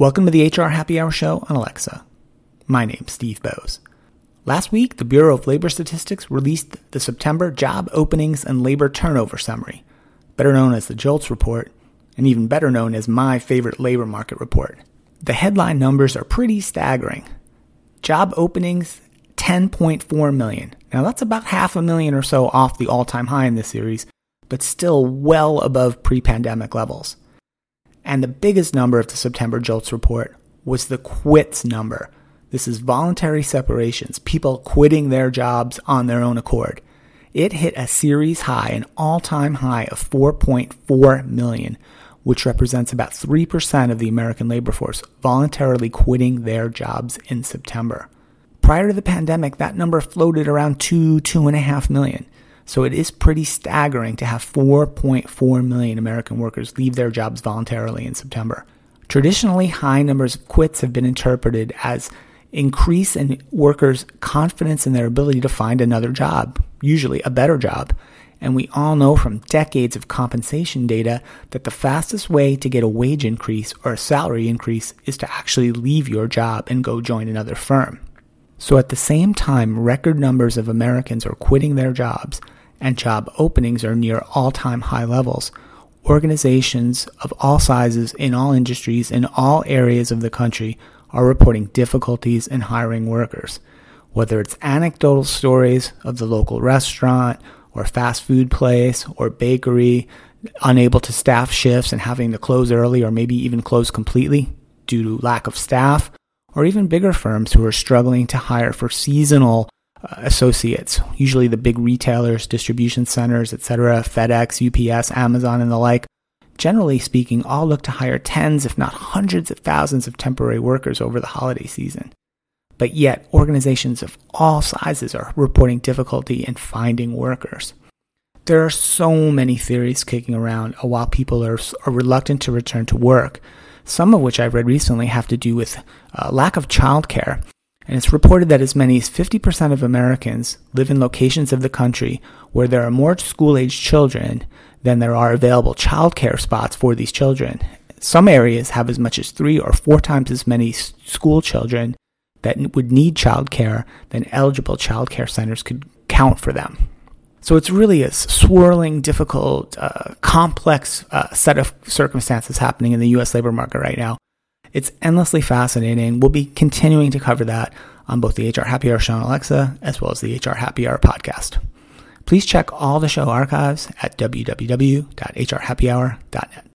Welcome to the HR Happy Hour Show on Alexa. My name's Steve Boese. Last week, the Bureau of Labor Statistics released the September Job Openings and Labor Turnover Summary, better known as the JOLTS report, and even better known as my favorite labor market report. The headline numbers are pretty staggering. Job openings 10.4 million. Now that's about half a million or so off the all-time high in this series, but still well above pre-pandemic levels. And the biggest number of the September JOLTS report was the quits number. This is voluntary separations, people quitting their jobs on their own accord. It hit a series high, an all time high of 4.4 million, which represents about 3% of the American labor force voluntarily quitting their jobs in September. Prior to the pandemic, that number floated around 2, 2.5 million. So it is pretty staggering to have 4.4 million American workers leave their jobs voluntarily in September. Traditionally, high numbers of quits have been interpreted as increase in workers' confidence in their ability to find another job, usually a better job. And we all know from decades of compensation data that the fastest way to get a wage increase or a salary increase is to actually leave your job and go join another firm. So at the same time, record numbers of Americans are quitting their jobs and job openings are near all time high levels. Organizations of all sizes in all industries in all areas of the country are reporting difficulties in hiring workers. Whether it's anecdotal stories of the local restaurant or fast food place or bakery unable to staff shifts and having to close early or maybe even close completely due to lack of staff, or even bigger firms who are struggling to hire for seasonal uh, associates, usually the big retailers, distribution centers, etc., FedEx, UPS, Amazon, and the like, generally speaking, all look to hire tens, if not hundreds of thousands of temporary workers over the holiday season. But yet, organizations of all sizes are reporting difficulty in finding workers. There are so many theories kicking around while people are, are reluctant to return to work, some of which I've read recently have to do with uh, lack of childcare and it's reported that as many as 50% of Americans live in locations of the country where there are more school aged children than there are available childcare spots for these children. Some areas have as much as three or four times as many school children that would need childcare than eligible childcare centers could count for them. So it's really a swirling, difficult, uh, complex uh, set of circumstances happening in the U.S. labor market right now. It's endlessly fascinating. We'll be continuing to cover that on both the HR Happy Hour show on Alexa as well as the HR Happy Hour podcast. Please check all the show archives at www.hrhappyhour.net.